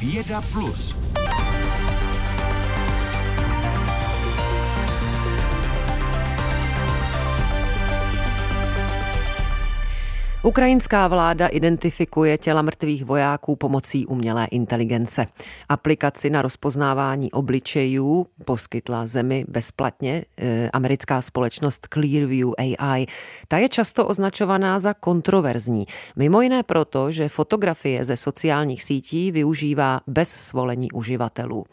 Věda plus. Ukrajinská vláda identifikuje těla mrtvých vojáků pomocí umělé inteligence. Aplikaci na rozpoznávání obličejů poskytla zemi bezplatně e, americká společnost Clearview AI. Ta je často označovaná za kontroverzní, mimo jiné proto, že fotografie ze sociálních sítí využívá bez svolení uživatelů.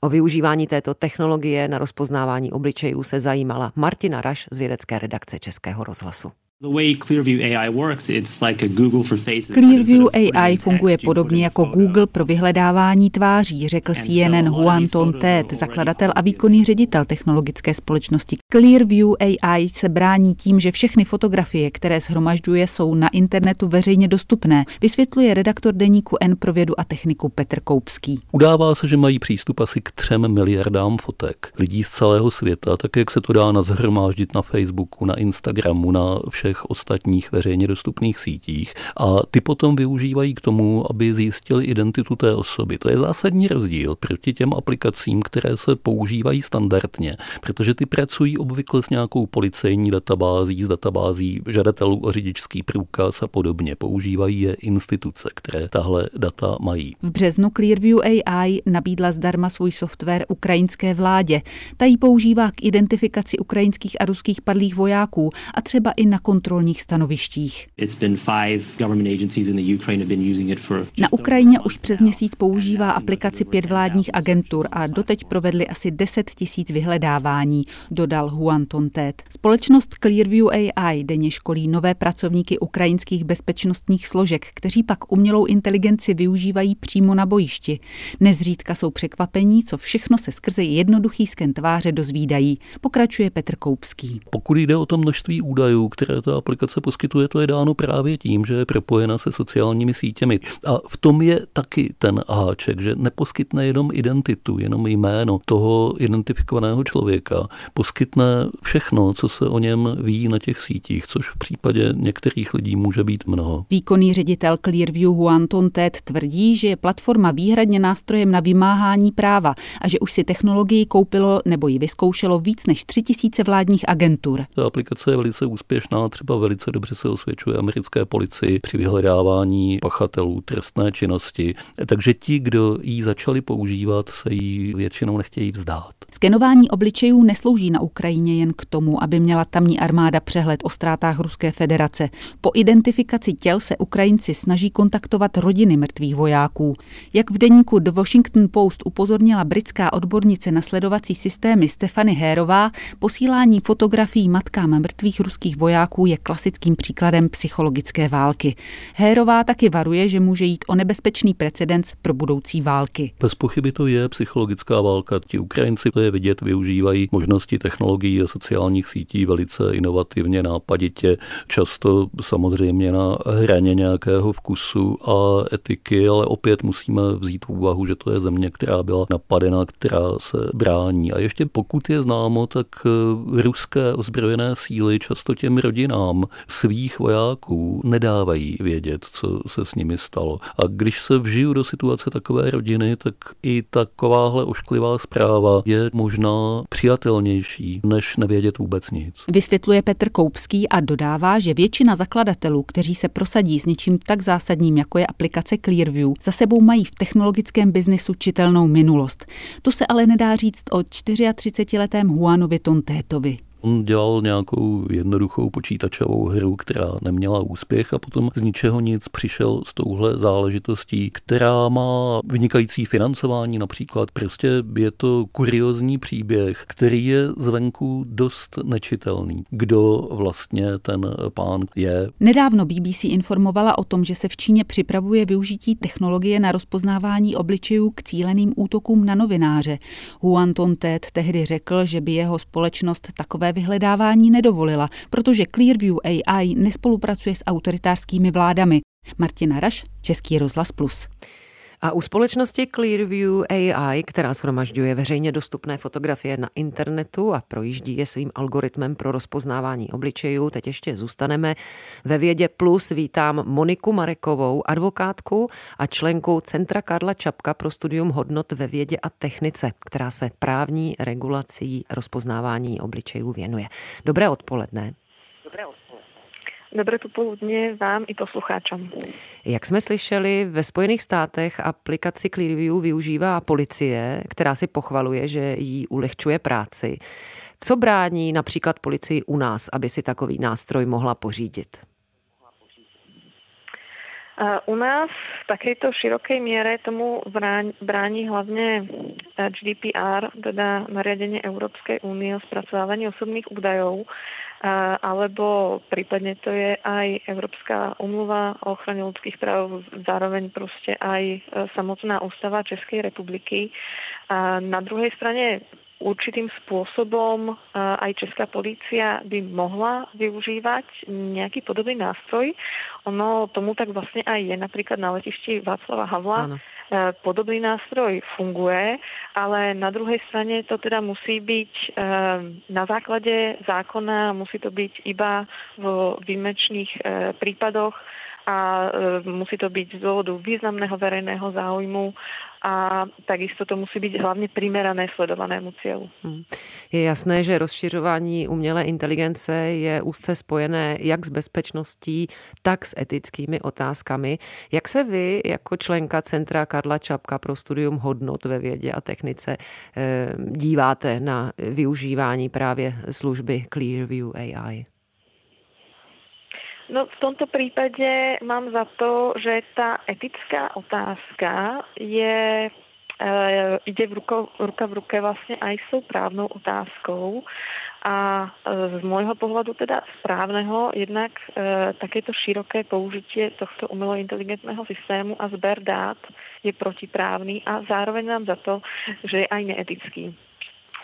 O využívání této technologie na rozpoznávání obličejů se zajímala Martina Raš z vědecké redakce Českého rozhlasu. Clearview AI funguje podobně jako Google pro vyhledávání tváří, řekl CNN Juan Ton Ted, zakladatel a výkonný ředitel technologické společnosti. Clearview AI se brání tím, že všechny fotografie, které shromažďuje, jsou na internetu veřejně dostupné, vysvětluje redaktor deníku N pro vědu a techniku Petr Koupský. Udává se, že mají přístup asi k třem miliardám fotek lidí z celého světa, tak jak se to dá nazhromáždit na Facebooku, na Instagramu, na všech všech ostatních veřejně dostupných sítích a ty potom využívají k tomu, aby zjistili identitu té osoby. To je zásadní rozdíl proti těm aplikacím, které se používají standardně, protože ty pracují obvykle s nějakou policejní databází, s databází žadatelů o řidičský průkaz a podobně. Používají je instituce, které tahle data mají. V březnu Clearview AI nabídla zdarma svůj software ukrajinské vládě. Ta ji používá k identifikaci ukrajinských a ruských padlých vojáků a třeba i na kontrolních stanovištích. Na Ukrajině už přes měsíc používá aplikaci pět vládních agentur a doteď provedli asi 10 tisíc vyhledávání, dodal Juan Tontet. Společnost Clearview AI denně školí nové pracovníky ukrajinských bezpečnostních složek, kteří pak umělou inteligenci využívají přímo na bojišti. Nezřídka jsou překvapení, co všechno se skrze jednoduchý sken tváře dozvídají, pokračuje Petr Koupský. Pokud jde o to množství údajů, které ta aplikace poskytuje, to je dáno právě tím, že je propojena se sociálními sítěmi. A v tom je taky ten háček, že neposkytne jenom identitu, jenom jméno toho identifikovaného člověka. Poskytne všechno, co se o něm ví na těch sítích, což v případě některých lidí může být mnoho. Výkonný ředitel Clearview Juan Tontet tvrdí, že je platforma výhradně nástrojem na vymáhání práva a že už si technologii koupilo nebo ji vyzkoušelo víc než tři tisíce vládních agentur. Ta aplikace je velice úspěšná, třeba velice dobře se osvědčuje americké policii při vyhledávání pachatelů trestné činnosti. Takže ti, kdo ji začali používat, se jí většinou nechtějí vzdát. Skenování obličejů neslouží na Ukrajině jen k tomu, aby měla tamní armáda přehled o ztrátách Ruské federace. Po identifikaci těl se Ukrajinci snaží kontaktovat rodiny mrtvých vojáků. Jak v deníku The Washington Post upozornila britská odbornice na sledovací systémy Stefany Hérová, posílání fotografií matkám mrtvých ruských vojáků je klasickým příkladem psychologické války. Hérová taky varuje, že může jít o nebezpečný precedens pro budoucí války. Bez pochyby to je psychologická válka. Ti Ukrajinci, to je vidět, využívají možnosti technologií a sociálních sítí velice inovativně, nápaditě, často samozřejmě na hraně nějakého vkusu a etiky, ale opět musíme vzít v úvahu, že to je země, která byla napadena, která se brání. A ještě pokud je známo, tak ruské ozbrojené síly často těm rodinám svých vojáků nedávají vědět, co se s nimi stalo. A když se vžiju do situace takové rodiny, tak i takováhle ošklivá zpráva je možná přijatelnější, než nevědět vůbec nic. Vysvětluje Petr Koupský a dodává, že většina zakladatelů, kteří se prosadí s něčím tak zásadním, jako je aplikace Clearview, za sebou mají v technologickém biznisu čitelnou minulost. To se ale nedá říct o 34-letém Juanovi Tontétovi. On dělal nějakou jednoduchou počítačovou hru, která neměla úspěch a potom z ničeho nic přišel s touhle záležitostí, která má vynikající financování například. Prostě je to kuriozní příběh, který je zvenku dost nečitelný. Kdo vlastně ten pán je? Nedávno BBC informovala o tom, že se v Číně připravuje využití technologie na rozpoznávání obličejů k cíleným útokům na novináře. Huan Tontet tehdy řekl, že by jeho společnost takové takové vyhledávání nedovolila, protože Clearview AI nespolupracuje s autoritářskými vládami. Martina Raš, Český rozhlas Plus. A u společnosti Clearview AI, která shromažďuje veřejně dostupné fotografie na internetu a projíždí je svým algoritmem pro rozpoznávání obličejů, teď ještě zůstaneme. Ve Vědě Plus vítám Moniku Marekovou, advokátku a členku Centra Karla Čapka pro studium hodnot ve vědě a technice, která se právní regulací rozpoznávání obličejů věnuje. Dobré odpoledne. Dobré odpoledne. Dobré popoludne vám i poslucháčom. Jak jsme slyšeli, ve Spojených státech aplikaci Clearview využívá policie, která si pochvaluje, že jí ulehčuje práci. Co brání například policii u nás, aby si takový nástroj mohla pořídit? U nás v takejto širokej miere tomu brání hlavne GDPR, teda nariadenie Európskej únie o spracovávaní osobných údajov, alebo prípadne to je aj Európska umluva o ochrane ľudských práv, zároveň proste aj e, samotná ústava Českej republiky. A na druhej strane určitým spôsobom e, aj Česká polícia by mohla využívať nejaký podobný nástroj. Ono tomu tak vlastne aj je napríklad na letišti Václava Havla. Áno E, podobný nástroj funguje, ale na druhej strane to teda musí byť e, na základe zákona, musí to byť iba vo výjimečných prípadoch a musí to byť z dôvodu významného verejného záujmu a takisto to musí být hlavně primerané sledovanému cílu. Hmm. Je jasné, že rozšiřování umělé inteligence je úzce spojené jak s bezpečností, tak s etickými otázkami. Jak se vy jako členka Centra Karla Čapka pro studium hodnot ve vědě a technice eh, díváte na využívání právě služby Clearview AI? No v tomto prípade mám za to, že tá etická otázka je e, ide v ruko, ruka v ruke vlastne aj s tou právnou otázkou a e, z môjho pohľadu teda správneho jednak e, takéto široké použitie tohto umelo inteligentného systému a zber dát je protiprávny a zároveň mám za to, že je aj neetický.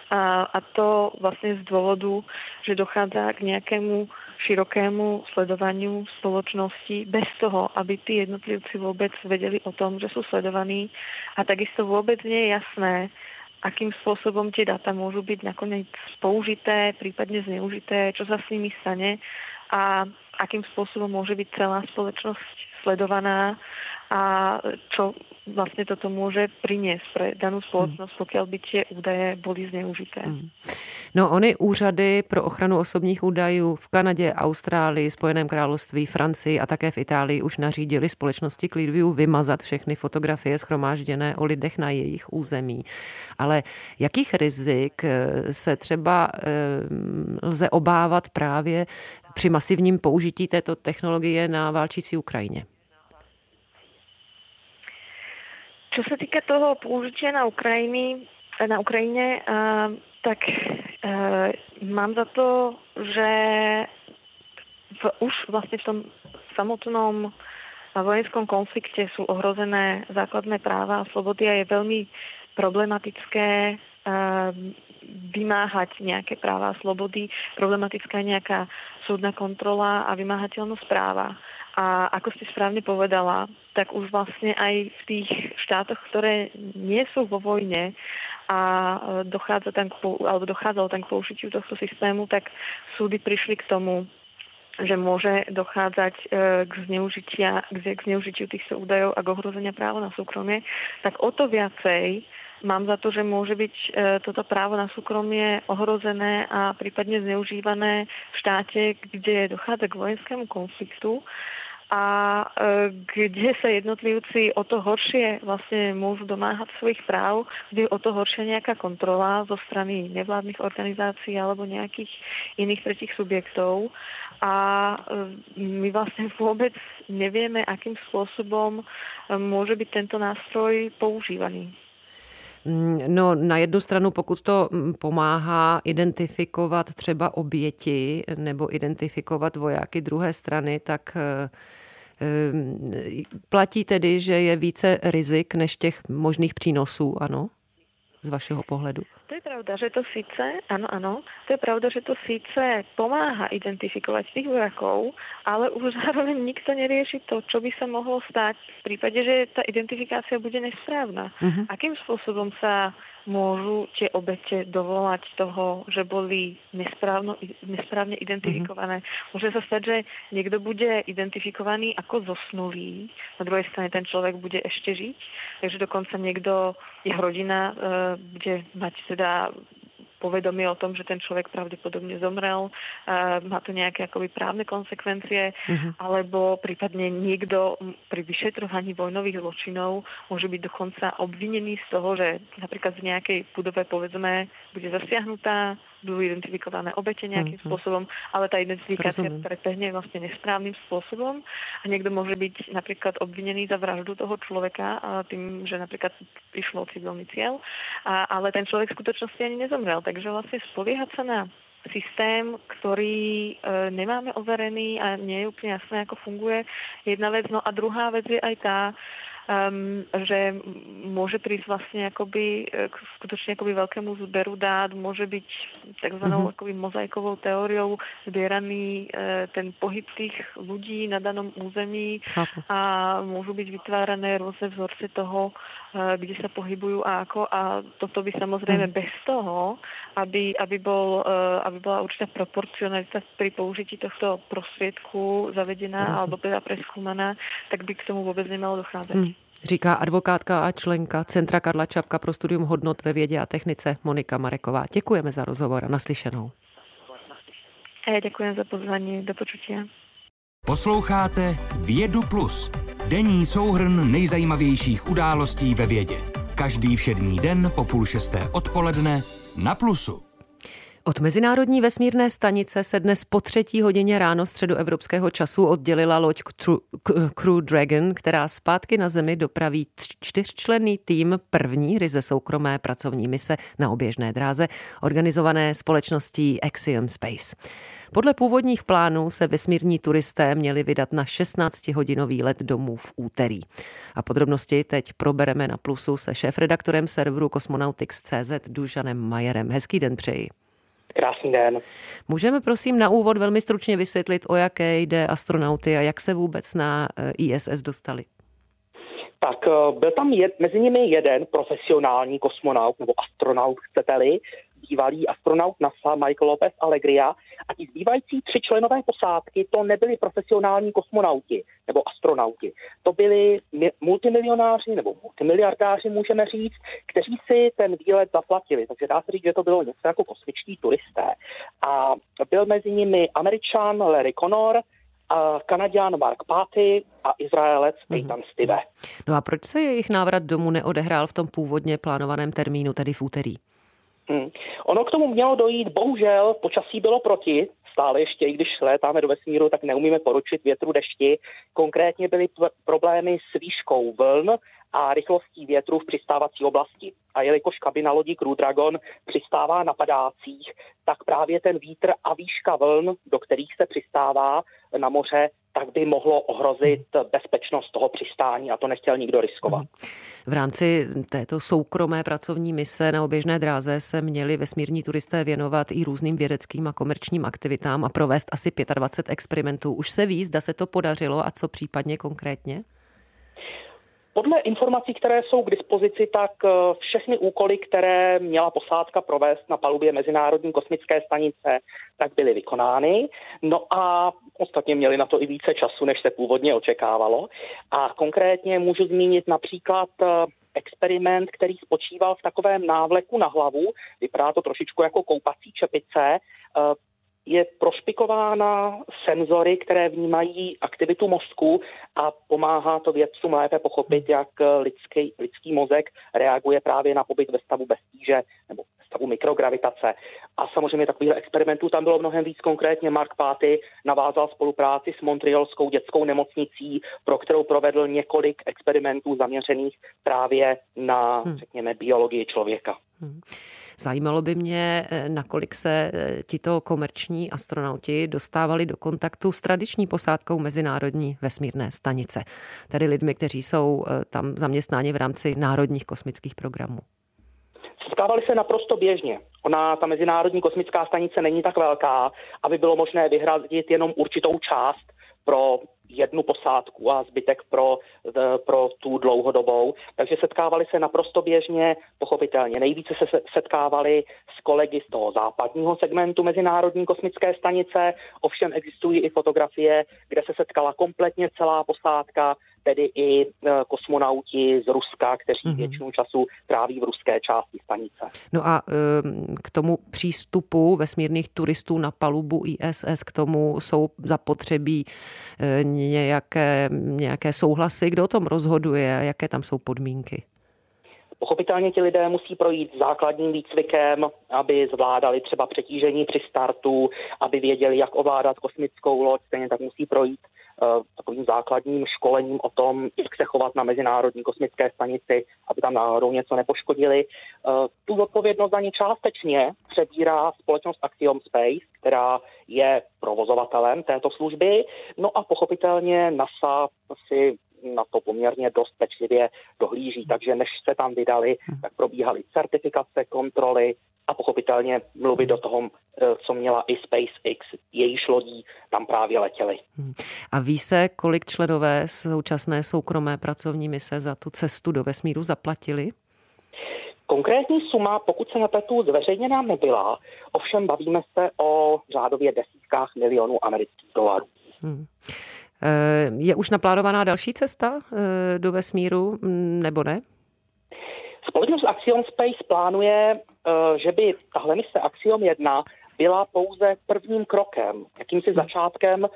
A, a to vlastne z dôvodu, že dochádza k nejakému širokému sledovaniu spoločnosti bez toho, aby tí jednotlivci vôbec vedeli o tom, že sú sledovaní. A takisto vôbec nie je jasné, akým spôsobom tie data môžu byť nakoniec použité, prípadne zneužité, čo sa s nimi stane a akým spôsobom môže byť celá spoločnosť sledovaná a čo vlastne toto môže priniesť pre danú spoločnosť, hmm. pokiaľ by tie údaje boli zneužité. Hmm. No ony úřady pro ochranu osobních údajů v Kanadě, Austrálii, Spojeném království, Francii a také v Itálii už nařídili společnosti Clearview vymazat všechny fotografie schromážděné o lidech na jejich území. Ale jakých rizik eh, se třeba eh, lze obávat právě při masivním použití této technologie na válčící Ukrajině? Čo sa týka toho použitia na, Ukrajiny, na Ukrajine, uh, tak uh, mám za to, že v, už vlastne v tom samotnom vojenskom konflikte sú ohrozené základné práva a slobody a je veľmi problematické uh, vymáhať nejaké práva a slobody, problematická je nejaká súdna kontrola a vymáhateľnosť práva. A ako ste správne povedala, tak už vlastne aj v tých štátoch, ktoré nie sú vo vojne a e, dochádza tam k, alebo dochádzalo tam k použitiu tohto systému, tak súdy prišli k tomu, že môže dochádzať e, k, zneužitia, k zneužitiu týchto údajov a k ohrozenia práva na súkromie, tak o to viacej mám za to, že môže byť e, toto právo na súkromie ohrozené a prípadne zneužívané v štáte, kde dochádza k vojenskému konfliktu a e, kde sa jednotlivci o to horšie vlastne môžu domáhať svojich práv, kde o to horšia nejaká kontrola zo strany nevládnych organizácií alebo nejakých iných tretích subjektov. A e, my vlastne vôbec nevieme, akým spôsobom e, môže byť tento nástroj používaný. Mm, no na jednu stranu, pokud to mm, pomáhá identifikovat třeba oběti nebo identifikovat vojáky druhé strany, tak Ehm, platí tedy, že je více rizik než těch možných přínosů, ano, z vašeho pohledu? To je pravda, že to síce, áno, áno, to je pravda, že to síce pomáha identifikovať tých vojakov, ale už zároveň nikto nerieši to, čo by sa mohlo stať v prípade, že tá identifikácia bude nesprávna. Uh-huh. Akým spôsobom sa môžu tie obete dovolať toho, že boli nesprávno, nesprávne identifikované. Mm-hmm. Môže sa stať, že niekto bude identifikovaný ako zosnulý, na druhej strane ten človek bude ešte žiť, takže dokonca niekto, jeho rodina e, bude mať teda povedomie o tom, že ten človek pravdepodobne zomrel, má to nejaké akoby právne konsekvencie, uh-huh. alebo prípadne niekto pri vyšetrovaní vojnových zločinov môže byť dokonca obvinený z toho, že napríklad v nejakej budove povedzme bude zasiahnutá, budú identifikované obete nejakým mm-hmm. spôsobom, ale tá identifikácia prebehne vlastne nesprávnym spôsobom a niekto môže byť napríklad obvinený za vraždu toho človeka a tým, že napríklad išlo o civilný cieľ, a, ale ten človek v skutočnosti ani nezomrel. Takže vlastne spoliehať sa na systém, ktorý e, nemáme overený a nie je úplne jasné, ako funguje, jedna vec. No a druhá vec je aj tá, um, že môže prísť vlastne akoby e, k skutočne akoby veľkému zberu dát, môže byť takzvanou mm-hmm. akoby mozaikovou teóriou zbieraný e, ten pohyb tých ľudí na danom území Chápu. a môžu byť vytvárané rôzne vzorce toho, e, kde sa pohybujú a ako a toto by samozrejme mm. bez toho, aby, aby, bol, aby bola určitá proporcionalita pri použití tohto prostriedku zavedená alebo teda preskúmaná, tak by k tomu vôbec nemalo dochádzať. Mm. Říká advokátka a členka Centra Karla Čapka pro studium hodnot ve vědě a technice Monika Mareková. Děkujeme za rozhovor a naslyšenou. Děkuji za pozvání. Do počutí. Posloucháte Vědu Plus. Denní souhrn nejzajímavějších událostí ve vědě. Každý všední den po půl šesté odpoledne na Plusu. Od Mezinárodní vesmírné stanice se dnes po třetí hodině ráno středoevropského času oddělila loď Crew Dragon, která zpátky na Zemi dopraví čtyřčlenný tým první ryze soukromé pracovní mise na oběžné dráze, organizované společností Axiom Space. Podle původních plánů se vesmírní turisté měli vydat na 16-hodinový let domů v úterý. A podrobnosti teď probereme na Plusu se šéf-redaktorem serveru Cosmonautics.cz Dušanem Majerem. Hezký den přeji. Krásný den. Můžeme prosím na úvod velmi stručně vysvětlit, o jaké jde astronauty a jak se vůbec na eh, ISS dostali? Tak eh, byl tam jed, mezi nimi jeden profesionální kosmonaut nebo astronaut, chcete-li, bývalý astronaut NASA Michael Lopez Allegria a ti zbývající tři členové posádky to nebyli profesionální kosmonauti nebo astronauti. To byli multimilionáři nebo multimiliardáři, můžeme říct, kteří si ten výlet zaplatili. Takže dá se říct, že to bylo něco jako kosmičtí turisté. A byl mezi nimi američan Larry Connor, a Kanaděn Mark Páty a Izraelec mhm. Peyton mm-hmm. Stive. No a proč se jejich návrat domů neodehrál v tom původně plánovaném termínu, tedy v úterý? Hmm. Ono k tomu mělo dojít, bohužel počasí bylo proti, stále ještě, i když létáme do vesmíru, tak neumíme poručit větru dešti. Konkrétně byly problémy s výškou vln a rychlostí větru v přistávací oblasti. A jelikož kabina lodí Crew Dragon přistává na padácích, tak právě ten vítr a výška vln, do kterých se přistává na moře, tak by mohlo ohrozit bezpečnost toho přistání a to nechtěl nikdo riskovat. V rámci této soukromé pracovní mise na oběžné dráze se měli vesmírní turisté věnovat i různým vědeckým a komerčním aktivitám a provést asi 25 experimentů. Už se ví, zda se to podařilo a co případně konkrétně? Podle informací, které jsou k dispozici, tak eh, všechny úkoly, které měla posádka provést na palubě Mezinárodní kosmické stanice, tak byly vykonány. No a ostatně měli na to i více času, než se původně očekávalo. A konkrétně můžu zmínit například eh, experiment, který spočíval v takovém návleku na hlavu. Vypadá to trošičku jako koupací čepice eh, je prošpikována senzory, které vnímají aktivitu mozku a pomáhá to vědcům lépe pochopit, jak lidský, lidský mozek reaguje právě na pobyt ve stavu bez tíže nebo ve stavu mikrogravitace. A samozřejmě takových experimentů tam bylo mnohem víc. Konkrétně Mark Páty navázal spolupráci s Montrealskou dětskou nemocnicí, pro kterou provedl několik experimentů zaměřených právě na, hmm. řekněme, biologii člověka. Hmm. Zajímalo by mě, eh, nakolik se eh, tito komerční astronauti dostávali do kontaktu s tradiční posádkou Mezinárodní vesmírné stanice, tedy lidmi, kteří jsou eh, tam zaměstnáni v rámci národních kosmických programů Setkávali se naprosto běžně. Ona, ta Mezinárodní kosmická stanice není tak velká, aby bylo možné vyhradit jenom určitou část pro jednu posádku a zbytek pro, pro tu dlouhodobou. Takže setkávali se naprosto běžně, pochopitelně. Nejvíce se setkávali s kolegy z toho západního segmentu Mezinárodní kosmické stanice, ovšem existují i fotografie, kde se setkala kompletně celá posádka, tedy i e, kosmonauti z Ruska, kteří mm-hmm. většinu času tráví v ruské části stanice. No a k tomu přístupu vesmírných turistů na palubu ISS, k tomu jsou zapotřebí e, nějaké, nějaké souhlasy, kdo o tom rozhoduje, jaké tam jsou podmínky? Pochopitelně ti lidé musí projít základním výcvikem, aby zvládali třeba přetížení při startu, aby věděli, jak ovládat kosmickou loď, stejně tak musí projít takovým základním školením o tom, jak se chovat na Mezinárodní kosmické stanici, aby tam náhodou něco nepoškodili. Uh, tu odpovědnost za ní částečně přebírá společnost Axiom Space, která je provozovatelem této služby. No a pochopitelně NASA si na to poměrně dost pečlivě dohlíží. Takže než se tam vydali, tak probíhaly certifikace, kontroly a pochopitelně mluvit do toho, eh, co měla i SpaceX, jejíž lodí tam právě letěly. Hmm. A ví se, kolik členové současné soukromé pracovní mise za tu cestu do vesmíru zaplatili? Konkrétní suma, pokud se nepletu, zveřejněná nebyla, ovšem bavíme se o řádově desítkách milionů amerických dolarů. Hmm. Eh, je už naplánovaná další cesta eh, do vesmíru, mm, nebo ne? Společnost Axiom Space plánuje, eh, že by tahle mise Axiom 1 byla pouze prvním krokem, jakýmsi hmm. začátkem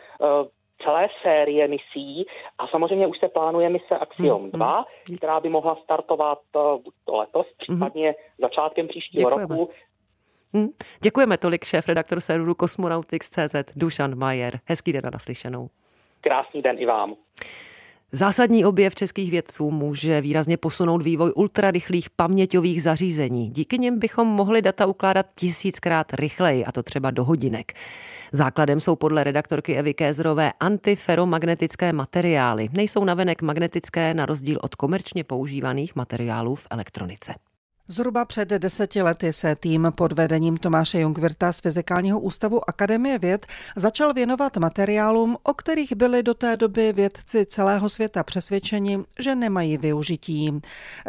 celé série misí a samozřejmě už se plánuje mise Axiom 2, hmm. která by mohla startovat buď to letos, případně začátkem příštího Děkujeme. roku. Hmm. Děkujeme tolik šéf redaktor serveru Cosmonautics.cz Dušan Majer. Hezký den na naslyšenou. Krásný den i vám. Zásadní objev českých vědců může výrazně posunout vývoj ultrarychlých paměťových zařízení. Díky nim bychom mohli data ukládat tisíckrát rychleji, a to třeba do hodinek. Základem jsou podle redaktorky Evy Kézrové antiferomagnetické materiály. Nejsou navenek magnetické na rozdíl od komerčně používaných materiálů v elektronice. Zhruba před deseti lety se tým pod vedením Tomáše Jungvirta z Fyzikálního ústavu Akademie věd začal věnovat materiálům, o kterých byli do té doby vědci celého světa přesvědčeni, že nemají využití.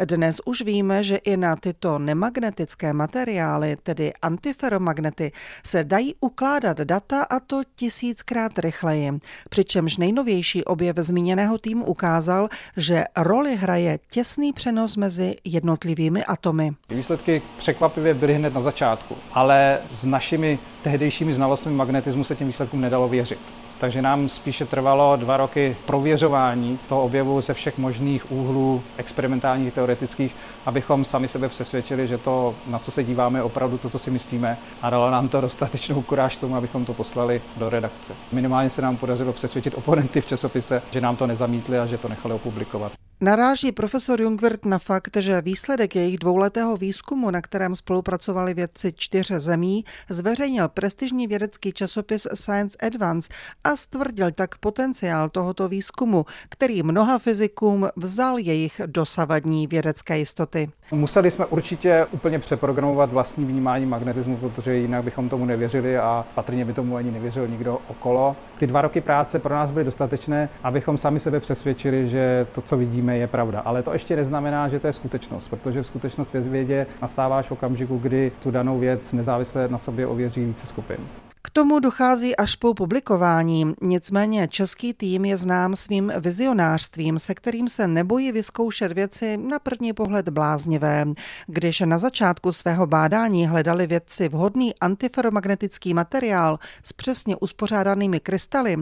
Dnes už víme, že i na tyto nemagnetické materiály, tedy antiferomagnety, se dají ukládat data a to tisíckrát rychleji. Přičemž nejnovější objev zmíněného týmu ukázal, že roli hraje těsný přenos mezi jednotlivými atomy. Výsledky překvapivě byly hned na začátku, ale s našimi tehdejšími znalostmi magnetismu se těm výsledkům nedalo věřit. Takže nám spíše trvalo dva roky prověřování toho objevu ze všech možných úhlů experimentálních, teoretických, abychom sami sebe přesvědčili, že to, na co se díváme, je opravdu to, co si myslíme a dalo nám to dostatečnou kuráž tomu, abychom to poslali do redakce. Minimálně se nám podařilo přesvědčit oponenty v časopise, že nám to nezamítli a že to nechali opublikovat. Naráží profesor Jungwirth na fakt, že výsledek jejich dvouletého výzkumu, na kterém spolupracovali vědci čtyř zemí, zveřejnil prestižní vědecký časopis Science Advance a stvrdil tak potenciál tohoto výzkumu, který mnoha fyzikům vzal jejich dosavadní vědecké jistoty. Museli jsme určitě úplně přeprogramovat vlastní vnímání magnetismu, protože jinak bychom tomu nevěřili a patrně by tomu ani nevěřil nikdo okolo. Ty dva roky práce pro nás byly dostatečné, abychom sami sebe přesvědčili, že to, co vidíme, je pravda. Ale to ještě neznamená, že to je skutečnost, protože skutečnost ve vědě nastává až v okamžiku, kdy tu danou věc nezávisle na sobě ověří více skupin. K tomu dochází až po publikování. Nicméně český tým je znám svým vizionářstvím, se kterým se nebojí vyzkoušet věci na první pohled bláznivé. Když na začátku svého bádání hledali vědci vhodný antiferomagnetický materiál s přesně uspořádanými krystaly,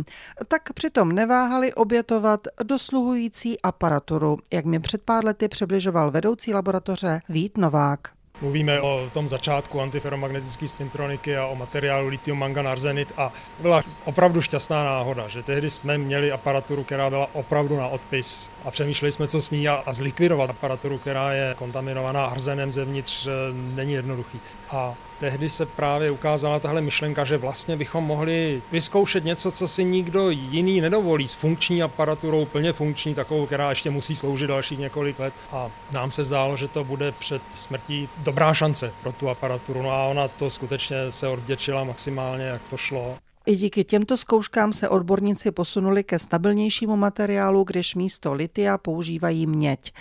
tak přitom neváhali obětovat dosluhující aparaturu, jak mi před pár lety přibližoval vedoucí laboratoře Vít Novák. Mluvíme o tom začátku antiferomagnetické spintroniky a o materiálu lithium mangan arzenit a byla opravdu šťastná náhoda, že tehdy jsme měli aparaturu, která byla opravdu na odpis a přemýšleli jsme, co s ní a, a zlikvidovat aparaturu, která je kontaminovaná arzenem zevnitř, není jednoduchý. A tehdy se právě ukázala tahle myšlenka, že vlastně bychom mohli vyzkoušet něco, co si nikdo jiný nedovolí s funkční aparaturou, plně funkční, takovou, která ještě musí sloužit dalších několik let. A nám se zdálo, že to bude před smrtí dobrá šance pro tu aparaturu. No a ona to skutečně se odděčila maximálně, jak to šlo. I díky těmto zkouškám se odborníci posunuli ke stabilnějšímu materiálu, když místo litia používají měď.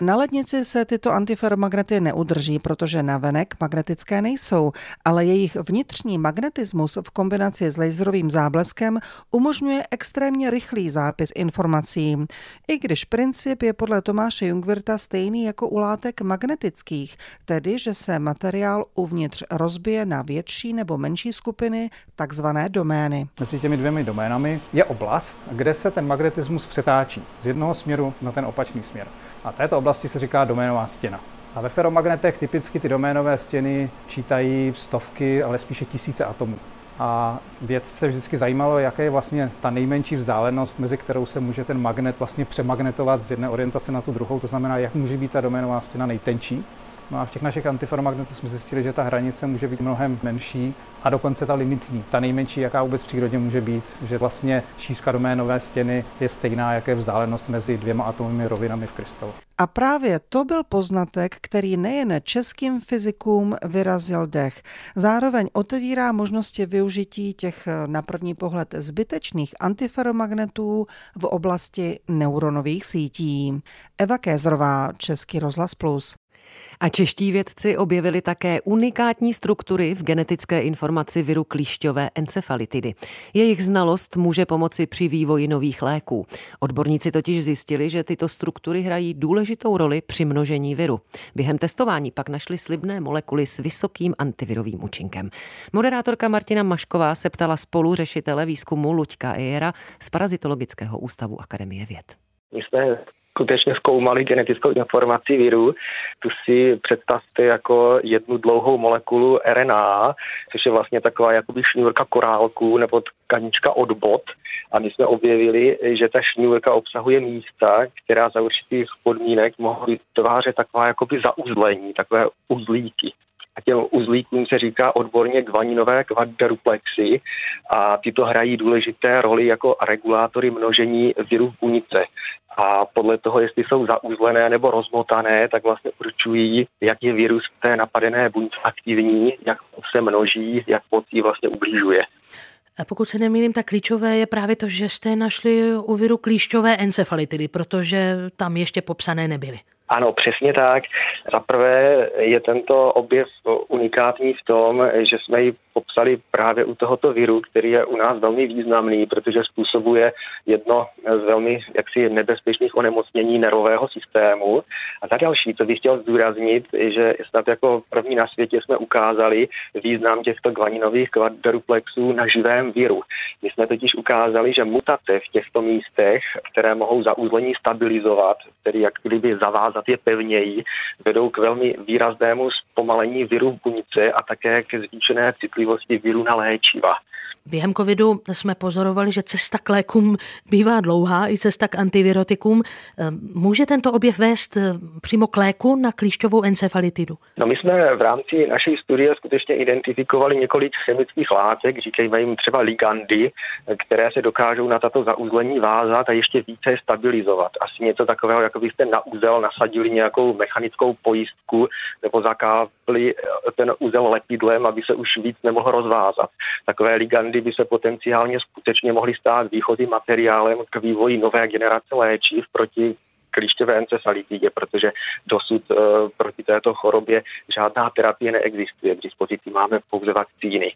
Na lednici se tyto antiferomagnety neudrží, protože navenek magnetické nejsou, ale jejich vnitřní magnetismus v kombinaci s laserovým zábleskem umožňuje extrémně rychlý zápis informací. I když princip je podle Tomáše Jungwirta stejný jako u látek magnetických, tedy že se materiál uvnitř rozbije na větší nebo menší skupiny, takzvané domény domény. Mezi těmi dvěmi doménami je oblast, kde se ten magnetismus přetáčí z jednoho směru na ten opačný směr. A této oblasti se říká doménová stěna. A ve feromagnetech typicky ty doménové stěny čítají stovky, ale spíše tisíce atomů. A vědce vždycky zajímalo, jaká je vlastně ta nejmenší vzdálenost, mezi kterou se může ten magnet vlastně přemagnetovat z jedné orientace na tu druhou. To znamená, jak může být ta doménová stěna nejtenčí. No a v těch našich antiferomagnetech jsme zjistili, že ta hranice může být mnohem menší a dokonce ta limitní, ta nejmenší, jaká vůbec v přírodě může být, že vlastně šířka doménové stěny je stejná, jaké vzdálenost mezi dvěma atomovými rovinami v krystalu. A právě to byl poznatek, který nejen českým fyzikům vyrazil dech. Zároveň otevírá možnosti využití těch na první pohled zbytečných antiferomagnetů v oblasti neuronových sítí. Eva Kézrová, Český rozhlas Plus. A čeští vědci objevili také unikátní struktury v genetické informaci viru klíšťové encefalitidy. Jejich znalost může pomoci při vývoji nových léků. Odborníci totiž zjistili, že tyto struktury hrají důležitou roli při množení viru. Během testování pak našli slibné molekuly s vysokým antivirovým účinkem. Moderátorka Martina Mašková se ptala spolu řešitele výzkumu Luďka Ejera z Parazitologického ústavu Akademie věd. My jsme skutečně zkoumali genetickou informaci viru, tu si představte jako jednu dlouhou molekulu RNA, což je vlastně taková jakoby šňůrka korálku nebo tkanička od bod. A my jsme objevili, že ta šňůrka obsahuje místa, která za určitých podmínek mohou vytvářet taková jakoby zauzlení, takové uzlíky a těm uzlíkům se říká odborně gvaninové kvadruplexy a tyto hrají důležité roli jako regulátory množení virů v bunice a podle toho, jestli jsou zauzlené nebo rozmotané, tak vlastně určují, jak je virus v té napadené buňce aktivní, jak se množí, jak moc vlastně ublížuje. A pokud se nemýlím, tak klíčové je právě to, že jste našli u viru klíšťové encefalitidy, protože tam ještě popsané nebyly. Ano, přesně tak. Za prvé je tento objev unikátní v tom, že jsme ji popsali právě u tohoto viru, který je u nás velmi významný, protože způsobuje jedno z velmi jaksi nebezpečných onemocnění nervového systému. A za další, co bych chtěl zdůraznit, že snad jako první na světě jsme ukázali význam těchto guaninových kvadruplexů na živém viru. My jsme totiž ukázali, že mutace v těchto místech, které mohou zauzlení stabilizovat, tedy jak kdyby zavázat je pevněji, vedou k velmi výraznému zpomalení viru v buňce a také ke zvýšené citlivosti viru na léčiva. Během covidu jsme pozorovali, že cesta k lékům bývá dlouhá, i cesta k antivirotikům. Ehm, může tento objev vést ehm, přímo k léku na klíšťovou encefalitidu? No my jsme v rámci naší studie skutečně identifikovali několik chemických látek, říkají jim třeba ligandy, které se dokážou na tato zauzlení vázat a ještě více stabilizovat. Asi něco takového, jako byste na úzel nasadili nějakou mechanickou pojistku nebo zakápli ten úzel lepidlem, aby se už víc nemohl rozvázat. Takové ligandy kdy by se potenciálně skutečně mohly stát výchozím materiálem k vývoji nové generace léčiv proti klíšťové encefalitidě, protože dosud uh, proti této chorobě žádná terapie neexistuje. K dispozici máme pouze vakcíny.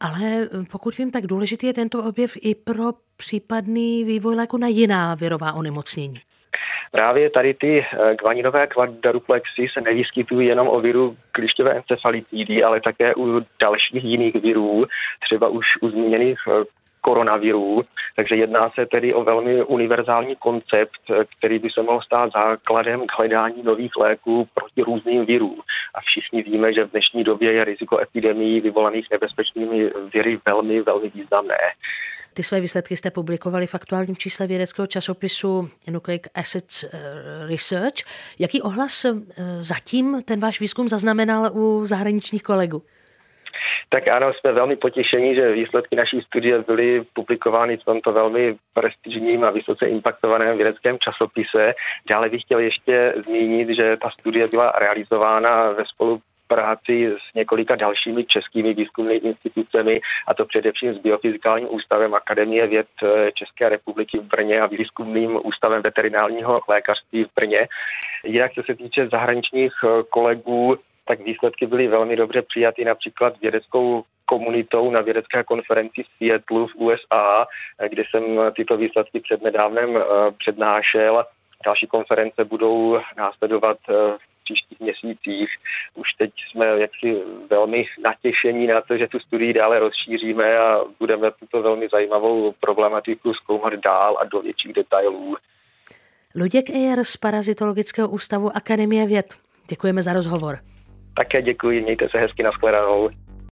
Ale eh, pokud vím, tak důležitý je tento objev i pro případný vývoj léku na jiná virová onemocnění. Právě tady ty eh, guaninové kvadruplexy se nevyskytují jenom o viru klišťové encefalitidy, ale také u dalších jiných virů, třeba už u zmíněných eh, koronavirů, takže jedná se tedy o velmi univerzální koncept, eh, který by se mohl stát základem k hledání nových léků proti různým virům. A všichni víme, že v dnešní době je riziko epidemií vyvolaných nebezpečnými viry velmi, velmi významné. Ty své výsledky jste publikovali v aktuálním čísle vědeckého časopisu Nucleic Acids eh, Research. Jaký ohlas eh, zatím ten váš výzkum zaznamenal u zahraničních kolegů? Tak ano, jsme velmi potěšení, že výsledky naší studie byly publikovány v tomto velmi prestižním a vysoce impaktovaném vědeckém časopise. Dále bych chtěl ještě zmínit, že ta studie byla realizována ve spolu práci s několika dalšími českými výzkumnými institucemi, a to především s Biofyzikálním ústavem Akademie věd eh, České republiky v Brně a výzkumným ústavem veterinárního lékařství v Brně. Jinak, co se týče zahraničních eh, kolegů, tak výsledky byly velmi dobře přijaty například vědeckou komunitou na vědecké konferenci v Seattle v USA, eh, kde jsem tyto výsledky přednedávnem přednášel. Další konference budou následovat v příštích měsících. Už teď jsme jaksi velmi natěšení na to, že tu studii dále rozšíříme a budeme tuto velmi zajímavou problematiku zkoumat dál a do větších detailů. Luděk Ejer z Parazitologického ústavu Akademie věd. Děkujeme za rozhovor. Také děkuji, mějte se hezky, na shledanou.